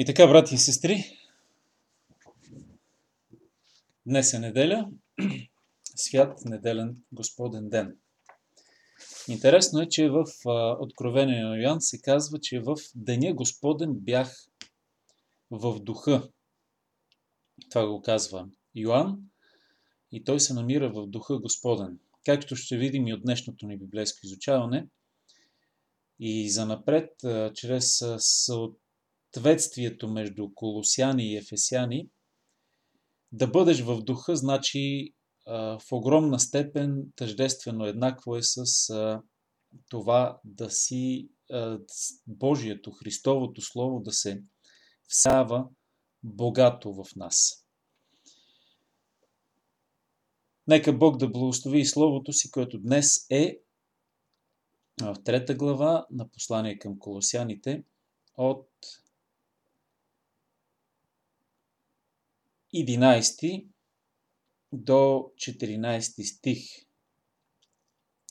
И така, брати и сестри, днес е неделя, свят неделен Господен ден. Интересно е, че в Откровение на Йоан се казва, че в Деня Господен бях в духа. Това го казва Йоан и той се намира в духа Господен. Както ще видим и от днешното ни библейско изучаване, и занапред, чрез съответствието между колосяни и ефесяни, да бъдеш в духа, значи в огромна степен тъждествено еднакво е с това да си Божието, Христовото Слово да се всява богато в нас. Нека Бог да благослови и Словото си, което днес е в трета глава на послание към колосяните от 11 до 14 стих.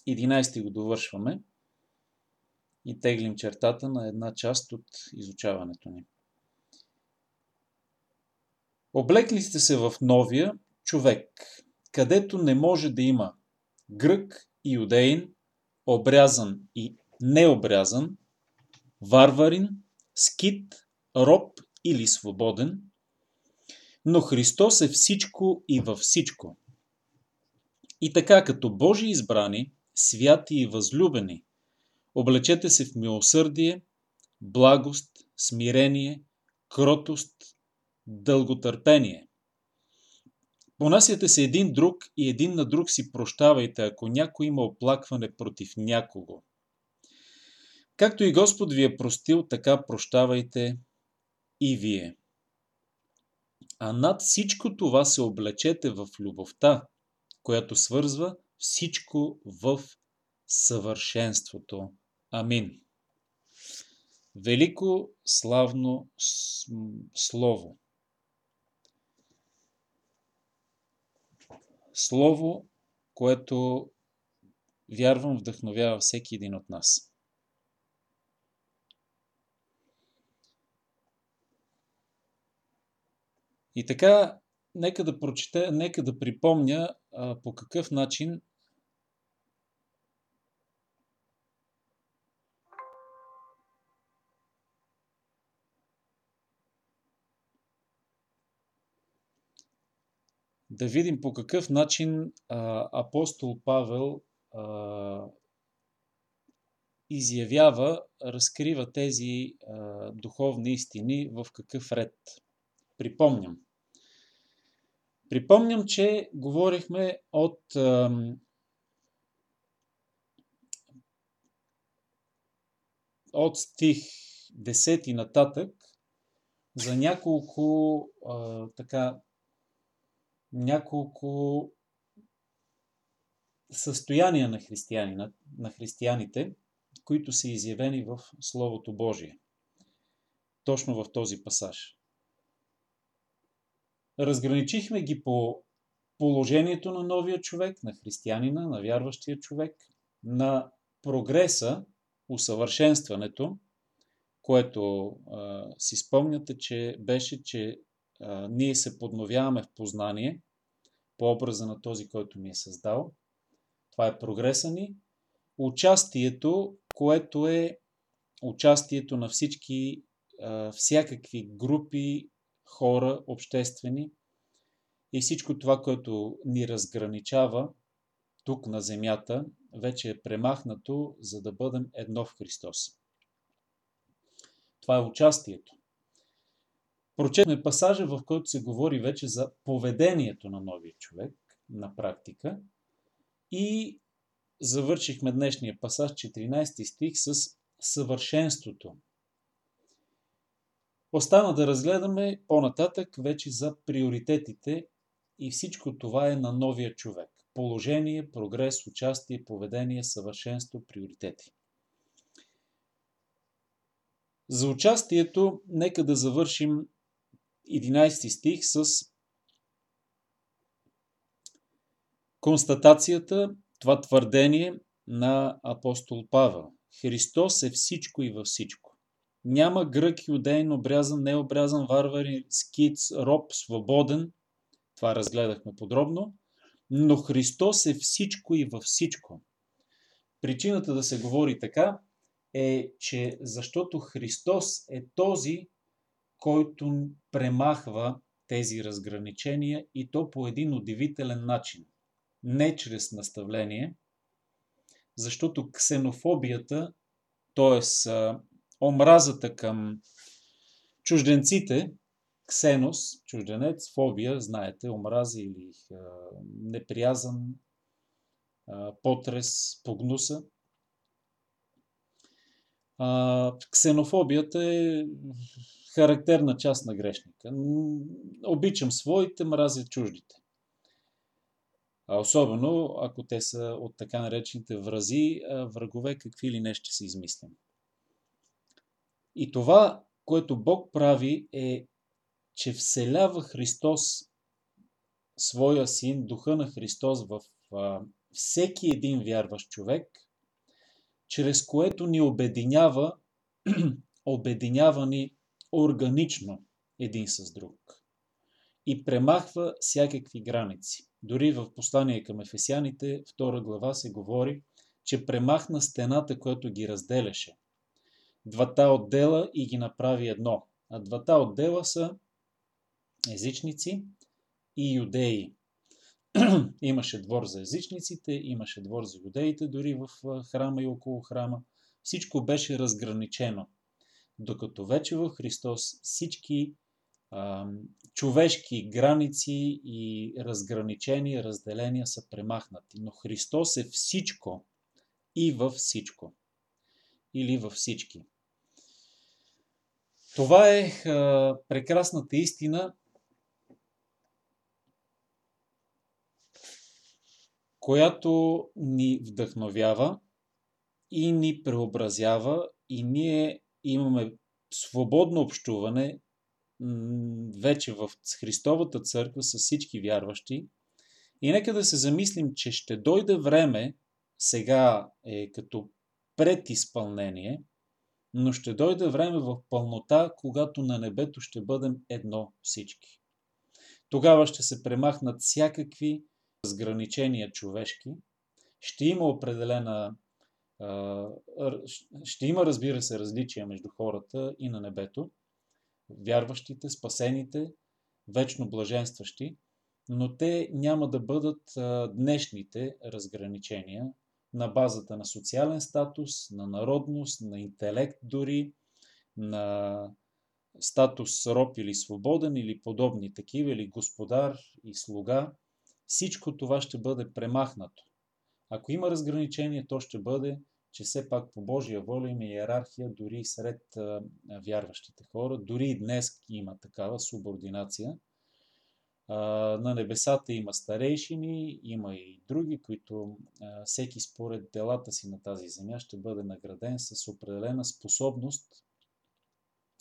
11 го довършваме и теглим чертата на една част от изучаването ни. Облекли сте се в новия човек, където не може да има грък и юдеин, обрязан и необрязан, варварин, скит, роб или свободен, но Христос е всичко и във всичко. И така, като Божи избрани, святи и възлюбени, облечете се в милосърдие, благост, смирение, кротост, дълготърпение. Понасяте се един друг и един на друг си прощавайте, ако някой има оплакване против някого. Както и Господ ви е простил, така прощавайте и вие. А над всичко това се облечете в любовта, която свързва всичко в съвършенството. Амин. Велико славно слово. Слово, което вярвам вдъхновява всеки един от нас. И така, нека да прочета, нека да припомня а, по какъв начин да видим по какъв начин а, апостол Павел а, изявява, разкрива тези а, духовни истини в какъв ред. Припомням. Припомням, че говорихме от от стих 10 нататък за няколко а, така няколко състояния на, християни, на, на християните, които са изявени в Словото Божие. Точно в този пасаж. Разграничихме ги по положението на новия човек, на християнина, на вярващия човек, на прогреса, усъвършенстването, което а, си спомняте, че беше, че а, ние се подновяваме в познание по образа на този, който ни е създал. Това е прогреса ни. Участието, което е участието на всички, а, всякакви групи хора, обществени и всичко това, което ни разграничава тук на земята, вече е премахнато, за да бъдем едно в Христос. Това е участието. Прочетме пасажа, в който се говори вече за поведението на новия човек на практика и завършихме днешния пасаж, 14 стих, с съвършенството Остана да разгледаме по-нататък вече за приоритетите и всичко това е на новия човек. Положение, прогрес, участие, поведение, съвършенство, приоритети. За участието нека да завършим 11 стих с констатацията, това твърдение на апостол Павел. Христос е всичко и във всичко. Няма грък, юдейн, обрязан, необрязан, варвари, скиц, роб, свободен. Това разгледахме подробно. Но Христос е всичко и във всичко. Причината да се говори така е, че защото Христос е този, който премахва тези разграничения и то по един удивителен начин. Не чрез наставление, защото ксенофобията, т.е. омразата към чужденците, ксенос, чужденец, фобия, знаете, омраза или неприязан, потрес, погнуса. ксенофобията е характерна част на грешника. Обичам своите, мразя чуждите. А особено ако те са от така наречените врази, врагове, какви ли не ще си измислим. И това, което Бог прави е, че вселява Христос, своя син, духа на Христос в а, всеки един вярващ човек, чрез което ни обединява, обединява ни органично един с друг и премахва всякакви граници. Дори в послание към Ефесяните, втора глава, се говори, че премахна стената, която ги разделяше. Двата отдела и ги направи едно. А двата отдела са езичници и юдеи. имаше двор за езичниците, имаше двор за юдеите, дори в храма и около храма. Всичко беше разграничено. Докато вече в Христос всички а, човешки граници и разграничения, разделения са премахнати. Но Христос е всичко и във всичко. Или във всички. Това е а, прекрасната истина, която ни вдъхновява и ни преобразява и ние имаме свободно общуване вече в Христовата църква с всички вярващи. И нека да се замислим, че ще дойде време, сега е като предизпълнение, но ще дойде време в пълнота, когато на небето ще бъдем едно всички. Тогава ще се премахнат всякакви разграничения човешки, ще има определена ще има, разбира се, различия между хората и на небето, вярващите, спасените, вечно блаженстващи, но те няма да бъдат днешните разграничения на базата на социален статус, на народност, на интелект дори, на статус роб или свободен или подобни такива, или господар и слуга. Всичко това ще бъде премахнато. Ако има разграничение, то ще бъде че все пак по Божия воля има иерархия дори сред вярващите хора. Дори и днес има такава субординация. На небесата има старейшини, има и други, които всеки според делата си на тази земя ще бъде награден с определена способност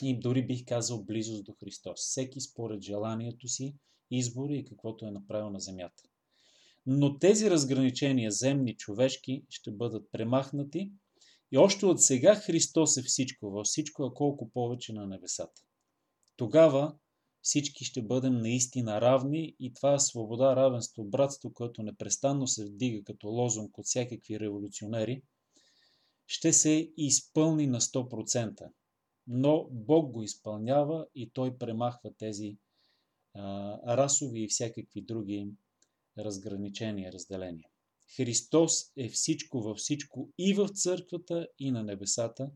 и дори бих казал близост до Христос. Всеки според желанието си, избори и каквото е направил на земята. Но тези разграничения, земни, човешки, ще бъдат премахнати и още от сега Христос е всичко, във всичко, а колко повече на небесата. Тогава всички ще бъдем наистина равни и това е свобода, равенство, братство, което непрестанно се вдига като лозунг от всякакви революционери, ще се изпълни на 100%. Но Бог го изпълнява и Той премахва тези а, расови и всякакви други разграничение, разделение. Христос е всичко във всичко и в църквата, и на небесата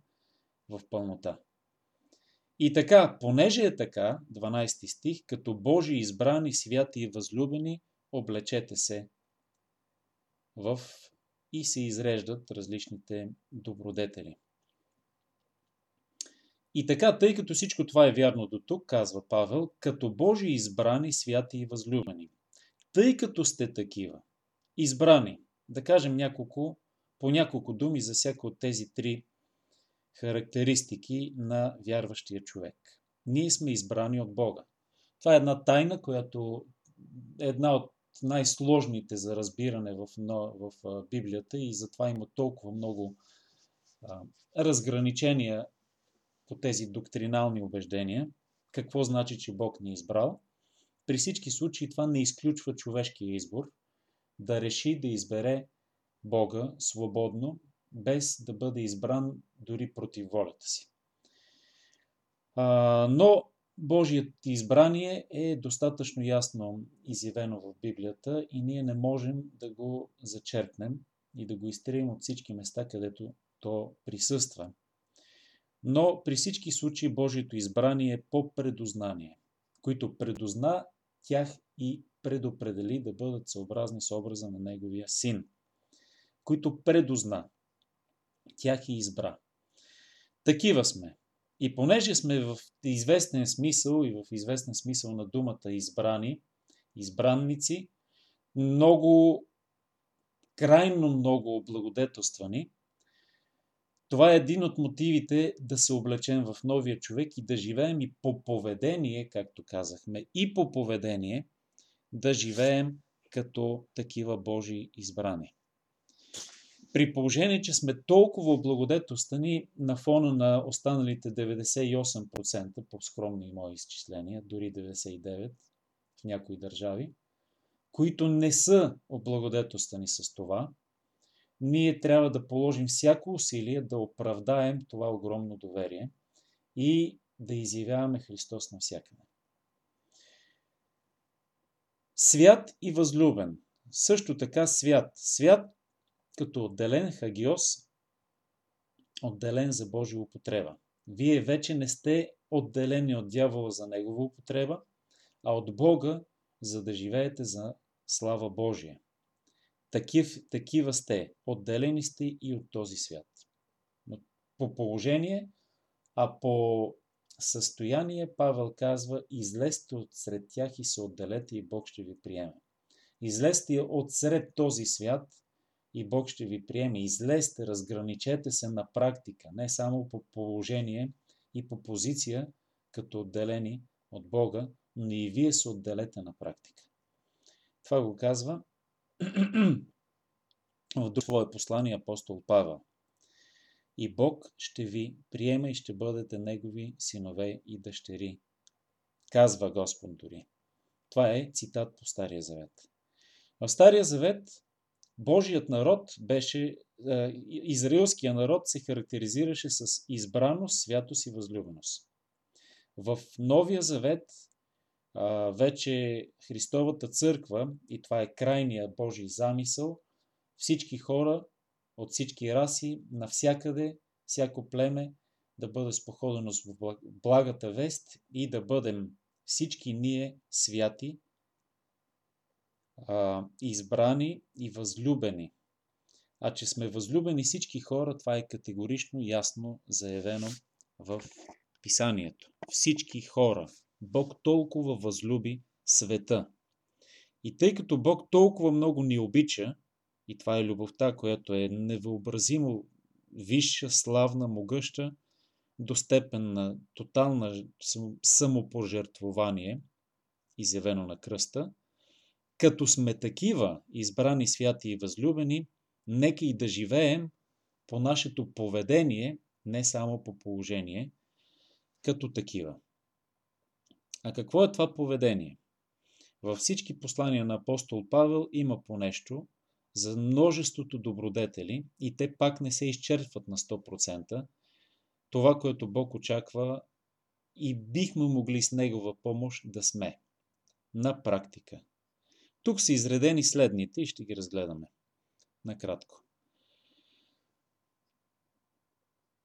в пълнота. И така, понеже е така, 12 стих, като Божи избрани, святи и възлюбени, облечете се в и се изреждат различните добродетели. И така, тъй като всичко това е вярно до тук, казва Павел, като Божи избрани, святи и възлюбени – тъй като сте такива, избрани, да кажем няколко, по няколко думи за всяко от тези три характеристики на вярващия човек. Ние сме избрани от Бога. Това е една тайна, която е една от най-сложните за разбиране в, Библията и затова има толкова много разграничения по тези доктринални убеждения, какво значи, че Бог ни е избрал. При всички случаи това не изключва човешкия избор да реши да избере Бога свободно, без да бъде избран дори против волята си. А, но Божият избрание е достатъчно ясно изявено в Библията и ние не можем да го зачеркнем и да го изтрием от всички места, където то присъства. Но при всички случаи Божието избрание е по предознание, които предозна тях и предопредели да бъдат съобразни с образа на Неговия Син, които предозна тях и избра. Такива сме. И понеже сме в известен смисъл и в известен смисъл на думата избрани, избранници, много, крайно много облагодетелствани, това е един от мотивите да се облечем в новия човек и да живеем и по поведение, както казахме, и по поведение да живеем като такива Божии избрани. При положение, че сме толкова облагодетелствани на фона на останалите 98% по скромни мои изчисления, дори 99% в някои държави, които не са облагодетелствани с това, ние трябва да положим всяко усилие да оправдаем това огромно доверие и да изявяваме Христос навсякъде. Свят и възлюбен. Също така свят. Свят като отделен хагиос, отделен за Божия употреба. Вие вече не сте отделени от дявола за негова употреба, а от Бога, за да живеете за слава Божия. Такив, такива сте, отделени сте и от този свят. По положение, а по състояние Павел казва, излезте от сред тях и се отделете и Бог ще ви приеме. Излезте от сред този свят и Бог ще ви приеме. Излезте, разграничете се на практика, не само по положение и по позиция, като отделени от Бога, но и вие се отделете на практика. Това го казва в свое послание апостол Павел. И Бог ще ви приеме и ще бъдете Негови синове и дъщери. Казва Господ дори. Това е цитат по Стария Завет. В Стария Завет Божият народ беше, израилския народ се характеризираше с избраност, святост и възлюбеност. В Новия Завет вече Христовата църква, и това е крайния Божий замисъл, всички хора от всички раси, навсякъде, всяко племе да бъде споходено с благата вест и да бъдем всички ние святи, избрани и възлюбени. А че сме възлюбени всички хора, това е категорично ясно заявено в Писанието. Всички хора. Бог толкова възлюби света. И тъй като Бог толкова много ни обича, и това е любовта, която е невъобразимо висша, славна, могъща, до степен на тотална самопожертвование, изявено на кръста, като сме такива, избрани святи и възлюбени, нека и да живеем по нашето поведение, не само по положение, като такива. А какво е това поведение? Във всички послания на апостол Павел има по нещо за множеството добродетели и те пак не се изчерпват на 100%. Това, което Бог очаква и бихме могли с Негова помощ да сме. На практика. Тук са изредени следните и ще ги разгледаме. Накратко.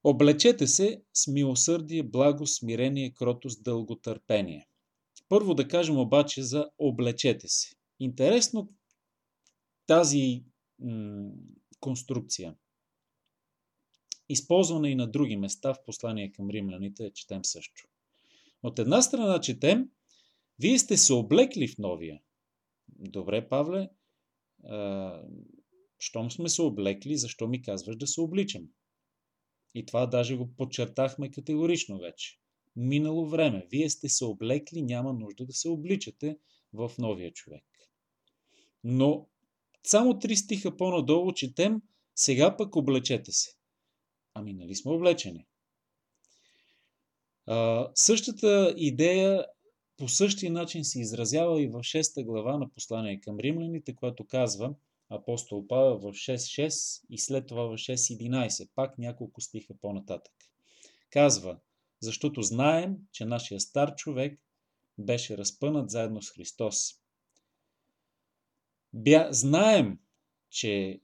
Облечете се с милосърдие, благо, смирение, кротост, дълготърпение. Първо да кажем обаче за облечете се. Интересно тази м- конструкция. Използвана и на други места в послание към римляните, четем също. От една страна четем, вие сте се облекли в новия, Добре, Павле, а, щом сме се облекли, защо ми казваш да се обличам? И това даже го подчертахме категорично вече. Минало време. Вие сте се облекли, няма нужда да се обличате в новия човек. Но само три стиха по-надолу четем, сега пък облечете се. Ами нали сме облечени? А, същата идея по същия начин се изразява и в 6 глава на послание към римляните, което казва апостол Павел в 6.6 и след това в 6.11, пак няколко стиха по-нататък. Казва, защото знаем, че нашия стар човек беше разпънат заедно с Христос. Бя, знаем, че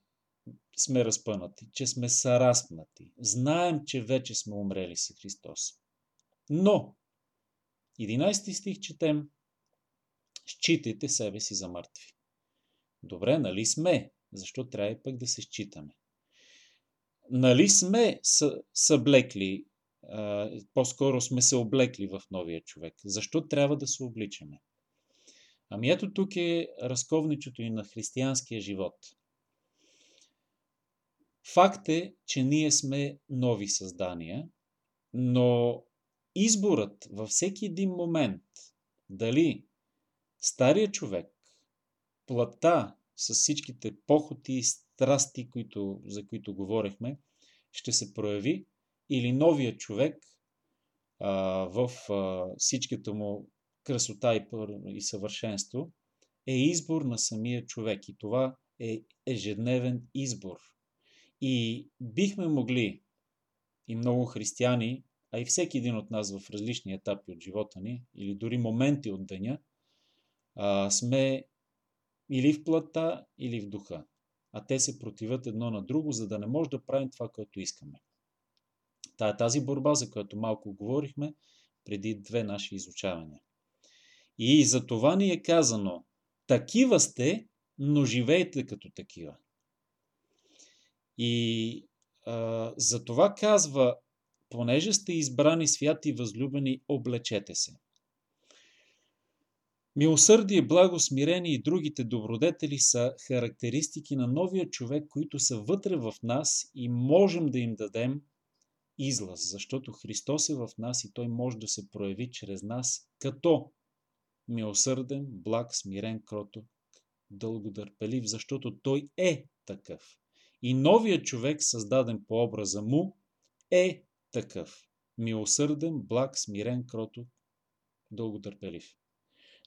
сме разпънати, че сме сараспнати. Знаем, че вече сме умрели с Христос. Но, 11 стих четем, считайте себе си за мъртви. Добре, нали сме? Защо трябва пък да се считаме? Нали сме съблекли, по-скоро сме се облекли в новия човек? Защо трябва да се обличаме? Ами ето тук е разковничето и на християнския живот. Факт е, че ние сме нови създания, но изборът във всеки един момент, дали стария човек, плътта с всичките похоти и страсти, които, за които говорихме, ще се прояви, или новия човек а, в а, всичката му красота и, и съвършенство, е избор на самия човек. И това е ежедневен избор. И бихме могли, и много християни, а и всеки един от нас в различни етапи от живота ни, или дори моменти от деня, а, сме или в плътта, или в духа. А те се противят едно на друго, за да не може да правим това, което искаме. Та е тази борба, за която малко говорихме преди две наши изучавания. И за това ни е казано, такива сте, но живейте като такива. И а, за това казва, понеже сте избрани святи възлюбени, облечете се. Милосърдие, благо, смирение и другите добродетели са характеристики на новия човек, които са вътре в нас и можем да им дадем излаз, защото Христос е в нас и Той може да се прояви чрез нас като милосърден, благ, смирен, кроток, дългодърпелив, защото Той е такъв. И новият човек, създаден по образа му, е такъв. Милосърден, благ, смирен, кроток, дълготърпелив.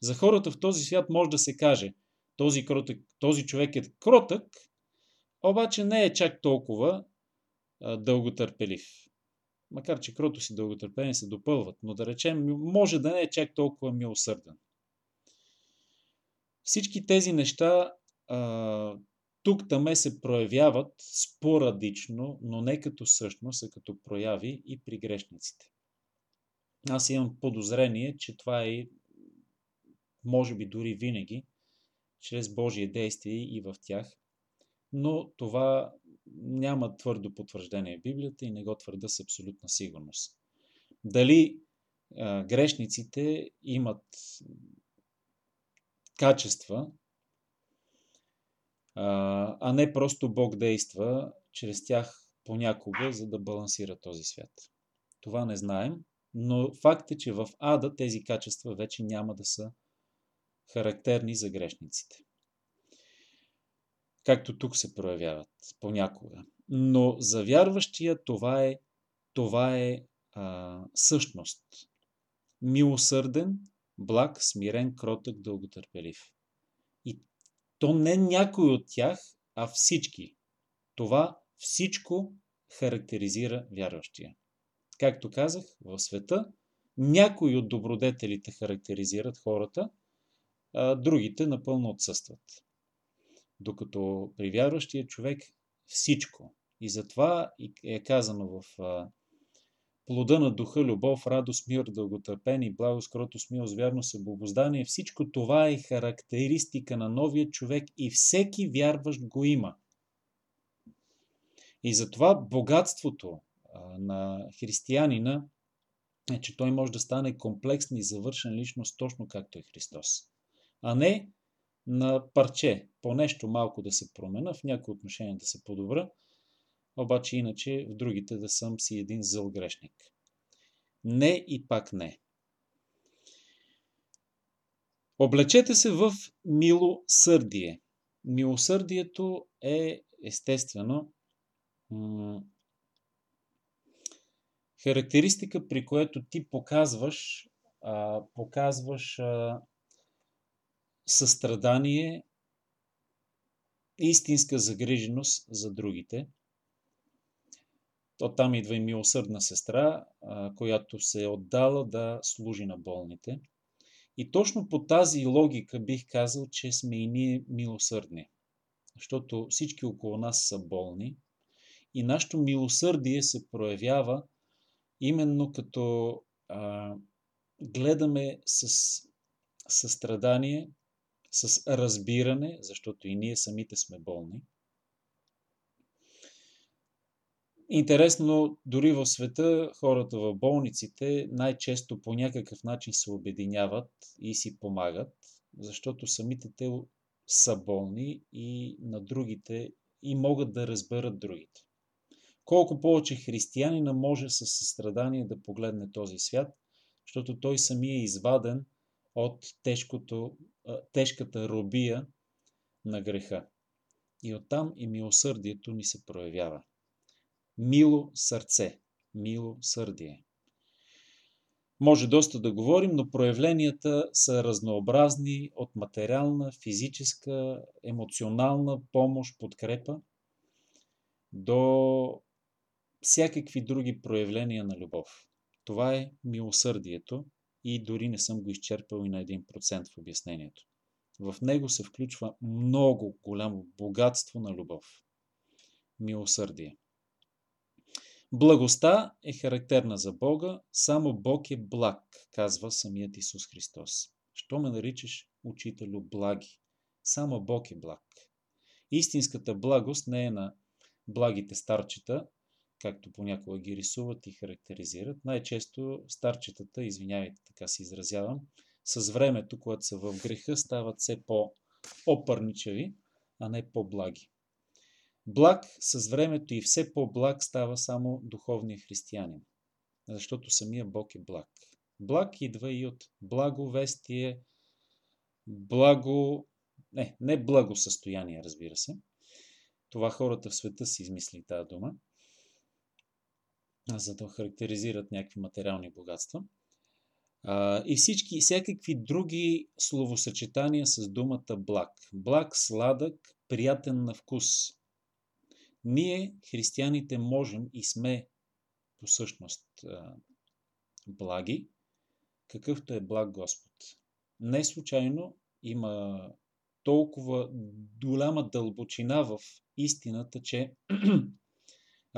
За хората в този свят може да се каже, този, кротък, този човек е кротък, обаче не е чак толкова а, дълготърпелив. Макар, че кротост и дълготърпение се допълват, но да речем, може да не е чак толкова милосърден. Всички тези неща а, тук таме се проявяват спорадично, но не като същност, а като прояви и при грешниците. Аз имам подозрение, че това е може би дори винаги, чрез Божие действие и в тях. Но това няма твърдо потвърждение в Библията и не го твърда с абсолютна сигурност. Дали а, грешниците имат качества, а, не просто Бог действа чрез тях понякога, за да балансира този свят. Това не знаем, но факт е, че в ада тези качества вече няма да са характерни за грешниците. Както тук се проявяват понякога. Но за вярващия това е, това е а, същност. Милосърден, благ, смирен, кротък, дълготърпелив. То не някой от тях, а всички. Това всичко характеризира вярващия. Както казах, в света някои от добродетелите характеризират хората – а другите напълно отсъстват. Докато при вярващия човек всичко. И затова е казано в плода на духа, любов, радост, мир, дълготърпение, благост, кротост, милост, вярност, събобоздание. Всичко това е характеристика на новия човек и всеки вярващ го има. И затова богатството на християнина е, че той може да стане комплексна и завършен личност, точно както е Христос а не на парче. По нещо малко да се промена, в някои отношения да се подобра, обаче иначе в другите да съм си един зъл грешник. Не и пак не. Облечете се в милосърдие. Милосърдието е естествено Характеристика, при което ти показваш, а, показваш а, състрадание, истинска загриженост за другите. Оттам идва и милосърдна сестра, която се е отдала да служи на болните. И точно по тази логика бих казал, че сме и ние милосърдни. Защото всички около нас са болни и нашето милосърдие се проявява именно като а, гледаме с състрадание, с разбиране, защото и ние самите сме болни. Интересно, дори в света хората в болниците най-често по някакъв начин се обединяват и си помагат, защото самите те са болни и на другите и могат да разберат другите. Колко повече християнина може със състрадание да погледне този свят, защото той самия е изваден от тежкото, тежката робия на греха. И оттам и милосърдието ни се проявява. Мило сърце, мило сърдие. Може доста да говорим, но проявленията са разнообразни от материална, физическа, емоционална помощ, подкрепа до всякакви други проявления на любов. Това е милосърдието и дори не съм го изчерпал и на 1% в обяснението. В него се включва много голямо богатство на любов. Милосърдие. Благостта е характерна за Бога, само Бог е благ, казва самият Исус Христос. Що ме наричаш учителю благи? Само Бог е благ. Истинската благост не е на благите старчета, както понякога ги рисуват и характеризират. Най-често старчетата, извинявайте, така се изразявам, с времето, когато са в греха, стават все по-опърничави, а не по-благи. Благ с времето и все по-благ става само духовния християнин, защото самия Бог е благ. Благ идва и от благовестие, благо... Не, не благосъстояние, разбира се. Това хората в света си измисли тази дума за да характеризират някакви материални богатства. И всички, всякакви други словосъчетания с думата благ. Благ, сладък, приятен на вкус. Ние, християните, можем и сме по същност благи, какъвто е благ Господ. Не случайно има толкова голяма дълбочина в истината, че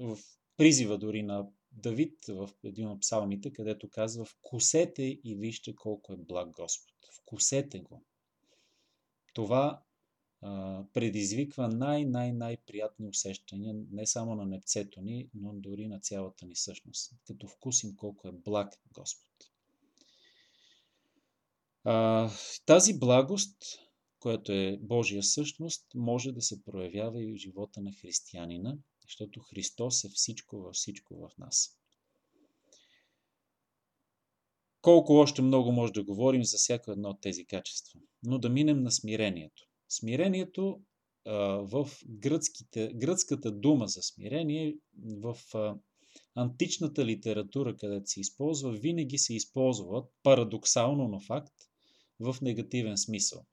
в призива дори на Давид в един от псалмите, където казва Вкусете и вижте колко е благ Господ. Вкусете го. Това предизвиква най-най-най-приятни усещания не само на непцето ни, но дори на цялата ни същност. Като вкусим колко е благ Господ. А, тази благост, която е Божия същност, може да се проявява и в живота на християнина – защото Христос е всичко във всичко в нас. Колко още много може да говорим за всяко едно от тези качества. Но да минем на смирението. Смирението в гръцките, гръцката дума за смирение, в античната литература, където се използва, винаги се използва парадоксално, но факт, в негативен смисъл.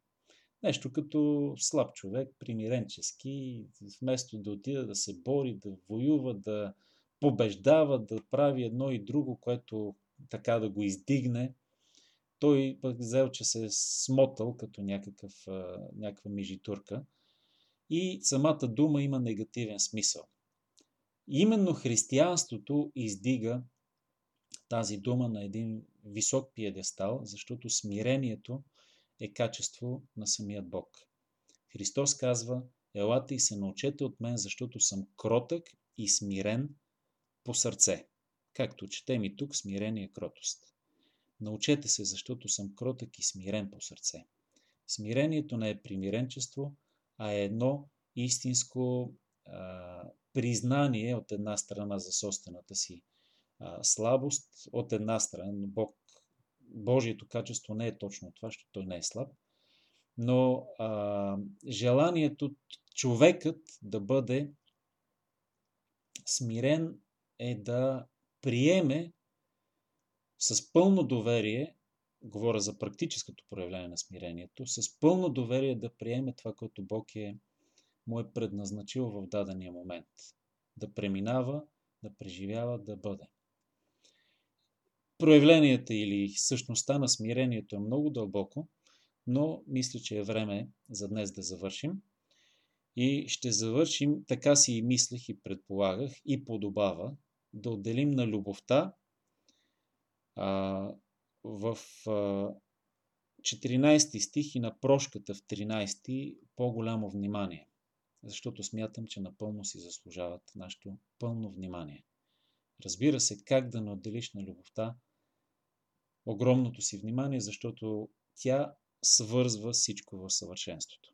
Нещо като слаб човек, примиренчески, вместо да отида да се бори, да воюва, да побеждава, да прави едно и друго, което така да го издигне, той пък взел, че се е смотал като някакъв, някаква мижитурка. И самата дума има негативен смисъл. Именно християнството издига тази дума на един висок пиедестал, защото смирението е качество на самият Бог. Христос казва, елате и се научете от мен, защото съм кротък и смирен по сърце. Както четем и тук, смирение е кротост. Научете се, защото съм кротък и смирен по сърце. Смирението не е примиренчество, а е едно истинско а, признание от една страна за собствената си а, слабост, от една страна Бог Божието качество не е точно това, защото той не е слаб, но а, желанието човекът да бъде смирен е да приеме с пълно доверие, говоря за практическото проявление на смирението, с пълно доверие да приеме това, което Бог е, му е предназначил в дадения момент. Да преминава, да преживява, да бъде. Проявленията или същността на смирението е много дълбоко, но мисля, че е време за днес да завършим. И ще завършим, така си и мислех и предполагах, и подобава, да отделим на любовта в а, 14 стих и на прошката в 13 по-голямо внимание. Защото смятам, че напълно си заслужават нашето пълно внимание. Разбира се, как да не отделиш на любовта огромното си внимание, защото тя свързва всичко в съвършенството.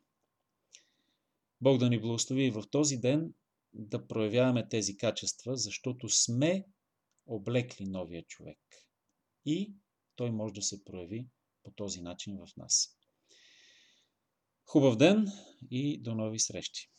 Бог да ни благослови в този ден да проявяваме тези качества, защото сме облекли новия човек. И той може да се прояви по този начин в нас. Хубав ден и до нови срещи!